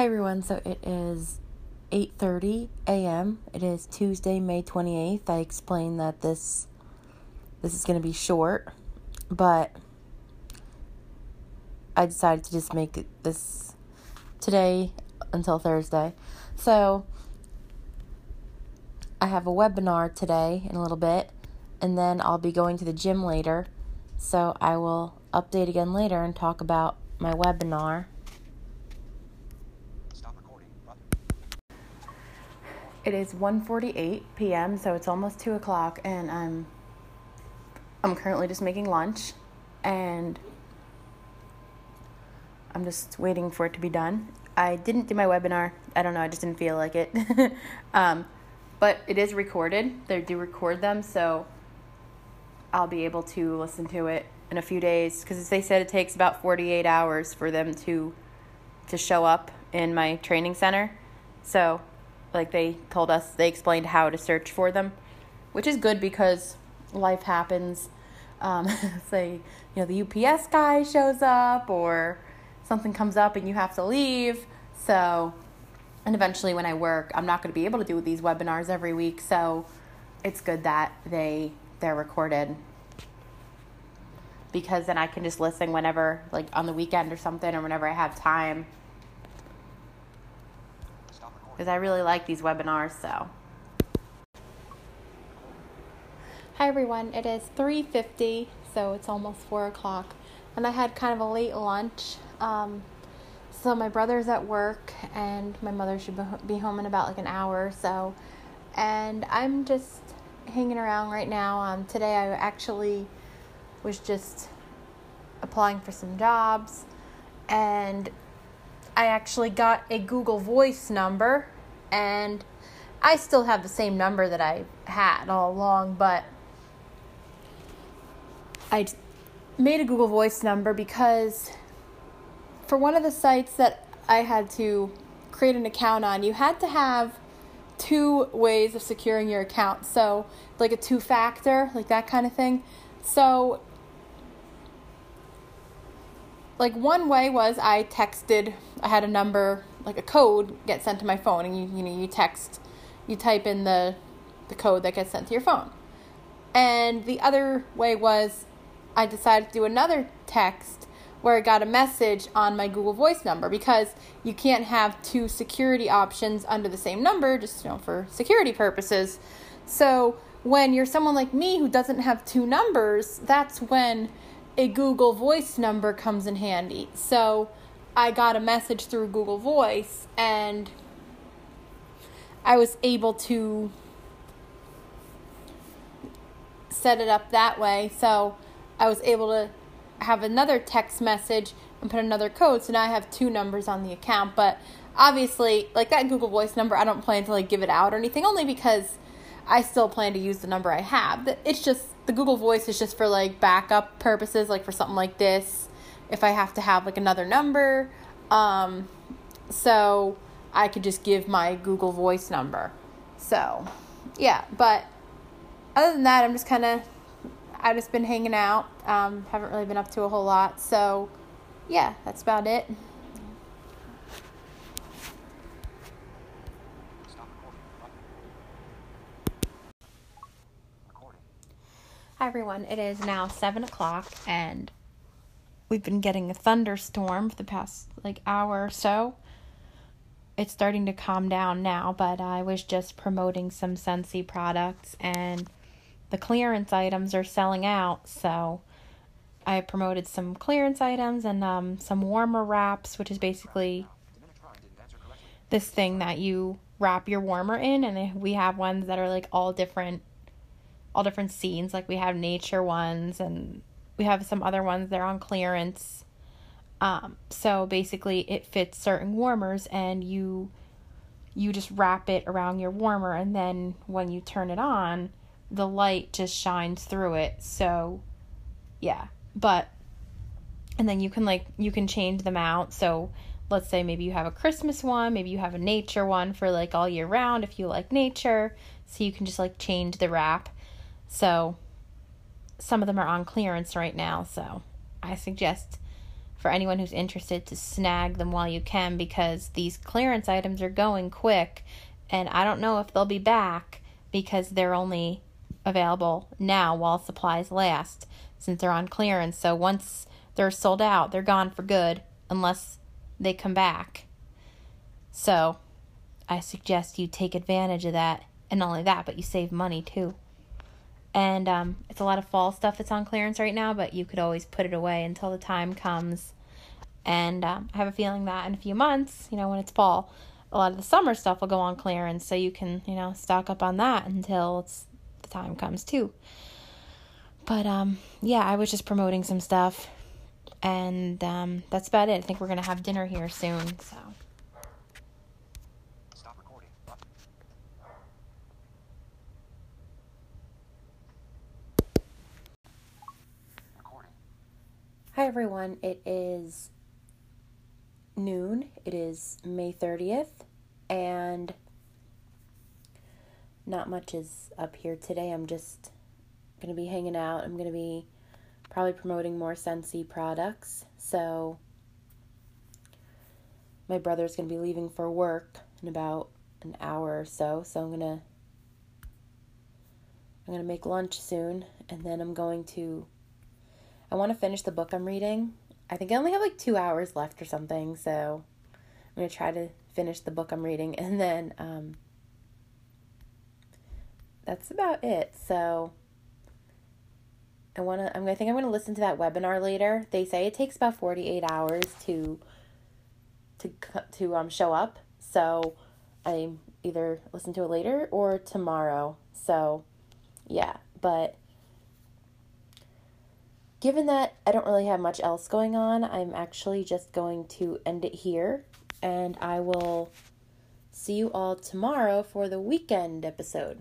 Hi everyone. So it is 8:30 a.m. It is Tuesday, May 28th. I explained that this this is going to be short, but I decided to just make this today until Thursday. So I have a webinar today in a little bit, and then I'll be going to the gym later. So I will update again later and talk about my webinar. It is 1:48 p.m., so it's almost two o'clock, and I'm I'm currently just making lunch, and I'm just waiting for it to be done. I didn't do my webinar. I don't know. I just didn't feel like it. um, but it is recorded. They do record them, so I'll be able to listen to it in a few days because they said it takes about 48 hours for them to to show up in my training center. So like they told us they explained how to search for them which is good because life happens. Um, say you know the ups guy shows up or something comes up and you have to leave. So and eventually when i work i'm not going to be able to do these webinars every week. So it's good that they they're recorded. Because then i can just listen whenever like on the weekend or something or whenever i have time because I really like these webinars. So, hi everyone. It is three fifty, so it's almost four o'clock, and I had kind of a late lunch. Um, so my brother's at work, and my mother should be home in about like an hour or so, and I'm just hanging around right now. Um, today I actually was just applying for some jobs, and I actually got a Google Voice number, and I still have the same number that I had all along, but I made a Google Voice number because for one of the sites that I had to create an account on, you had to have two ways of securing your account. So, like a two factor, like that kind of thing. So, like one way was I texted, I had a number, like a code get sent to my phone and you you know, you text, you type in the the code that gets sent to your phone. And the other way was I decided to do another text where I got a message on my Google Voice number because you can't have two security options under the same number just you know for security purposes. So when you're someone like me who doesn't have two numbers, that's when a Google Voice number comes in handy. So I got a message through Google Voice and I was able to set it up that way. So I was able to have another text message and put another code. So now I have two numbers on the account. But obviously, like that Google Voice number, I don't plan to like give it out or anything, only because I still plan to use the number I have. It's just the Google Voice is just for like backup purposes, like for something like this, if I have to have like another number. Um, so I could just give my Google Voice number. So, yeah, but other than that, I'm just kind of, I've just been hanging out. Um, haven't really been up to a whole lot. So, yeah, that's about it. Hi everyone, it is now 7 o'clock and we've been getting a thunderstorm for the past like hour or so. It's starting to calm down now, but I was just promoting some Scentsy products and the clearance items are selling out, so I promoted some clearance items and um, some warmer wraps, which is basically this thing that you wrap your warmer in, and we have ones that are like all different all different scenes. Like we have nature ones and we have some other ones they're on clearance. Um, so basically it fits certain warmers and you you just wrap it around your warmer and then when you turn it on, the light just shines through it. So yeah. But and then you can like you can change them out. So let's say maybe you have a Christmas one, maybe you have a nature one for like all year round if you like nature. So you can just like change the wrap. So some of them are on clearance right now, so I suggest for anyone who's interested to snag them while you can because these clearance items are going quick and I don't know if they'll be back because they're only available now while supplies last since they're on clearance. So once they're sold out, they're gone for good unless they come back. So I suggest you take advantage of that. And not only that, but you save money too. And um, it's a lot of fall stuff that's on clearance right now, but you could always put it away until the time comes. And um, I have a feeling that in a few months, you know, when it's fall, a lot of the summer stuff will go on clearance. So you can, you know, stock up on that until it's, the time comes too. But um, yeah, I was just promoting some stuff. And um, that's about it. I think we're to have dinner here soon. So. Everyone, it is noon. It is May 30th, and not much is up here today. I'm just going to be hanging out. I'm going to be probably promoting more Scentsy products. So, my brother's going to be leaving for work in about an hour or so, so I'm going to I'm going to make lunch soon and then I'm going to I want to finish the book I'm reading. I think I only have like two hours left or something, so I'm going to try to finish the book I'm reading, and then um, that's about it. So I want to. I'm. Gonna think I'm going to listen to that webinar later. They say it takes about 48 hours to to to um show up. So I either listen to it later or tomorrow. So yeah, but given that I don't really have much else going on, I'm actually just going to end it here. And I will see you all tomorrow for the weekend episode.